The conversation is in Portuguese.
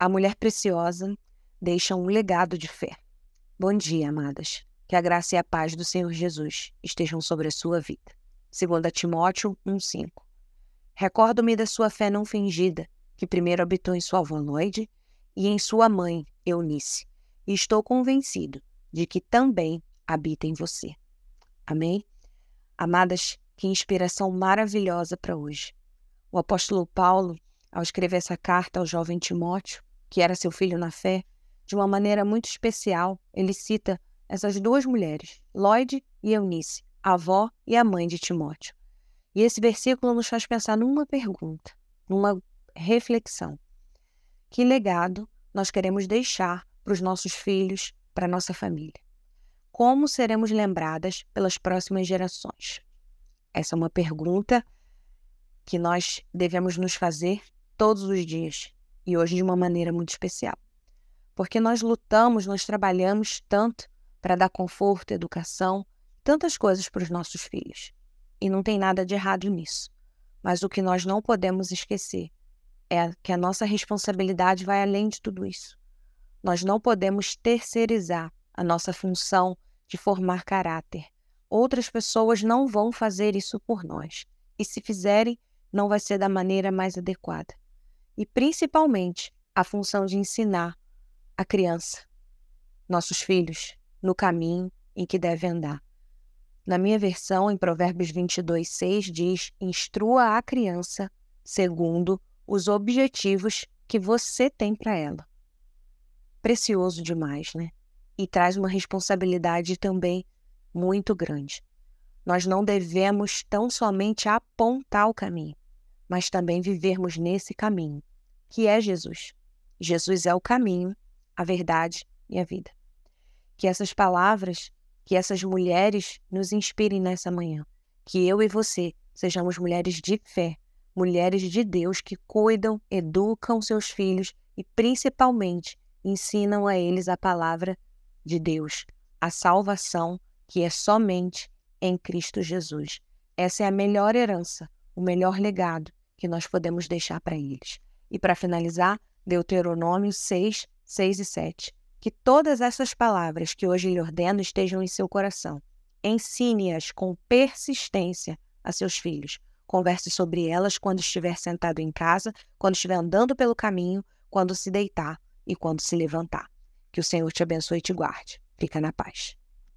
A mulher preciosa deixa um legado de fé. Bom dia, amadas. Que a graça e a paz do Senhor Jesus estejam sobre a sua vida. 2 Timóteo 1,5 Recordo-me da sua fé não fingida, que primeiro habitou em sua avó Loide e em sua mãe, Eunice, e estou convencido de que também habita em você. Amém? Amadas, que inspiração maravilhosa para hoje. O apóstolo Paulo, ao escrever essa carta ao jovem Timóteo, que era seu filho na fé, de uma maneira muito especial, ele cita essas duas mulheres, Lloyd e Eunice, a avó e a mãe de Timóteo. E esse versículo nos faz pensar numa pergunta, numa reflexão. Que legado nós queremos deixar para os nossos filhos, para a nossa família? Como seremos lembradas pelas próximas gerações? Essa é uma pergunta que nós devemos nos fazer todos os dias e hoje de uma maneira muito especial. Porque nós lutamos, nós trabalhamos tanto para dar conforto, educação, tantas coisas para os nossos filhos. E não tem nada de errado nisso. Mas o que nós não podemos esquecer é que a nossa responsabilidade vai além de tudo isso. Nós não podemos terceirizar a nossa função de formar caráter. Outras pessoas não vão fazer isso por nós. E se fizerem, não vai ser da maneira mais adequada e principalmente a função de ensinar a criança, nossos filhos, no caminho em que deve andar. Na minha versão, em Provérbios 22, 6, diz: Instrua a criança segundo os objetivos que você tem para ela. Precioso demais, né? E traz uma responsabilidade também muito grande. Nós não devemos tão somente apontar o caminho, mas também vivermos nesse caminho que é Jesus. Jesus é o caminho, a verdade e a vida. Que essas palavras, que essas mulheres nos inspirem nessa manhã. Que eu e você sejamos mulheres de fé, mulheres de Deus que cuidam, educam seus filhos e principalmente ensinam a eles a palavra de Deus, a salvação que é somente em Cristo Jesus. Essa é a melhor herança, o melhor legado que nós podemos deixar para eles. E para finalizar, Deuteronômio 6, 6 e 7. Que todas essas palavras que hoje lhe ordeno estejam em seu coração. Ensine-as com persistência a seus filhos. Converse sobre elas quando estiver sentado em casa, quando estiver andando pelo caminho, quando se deitar e quando se levantar. Que o Senhor te abençoe e te guarde. Fica na paz.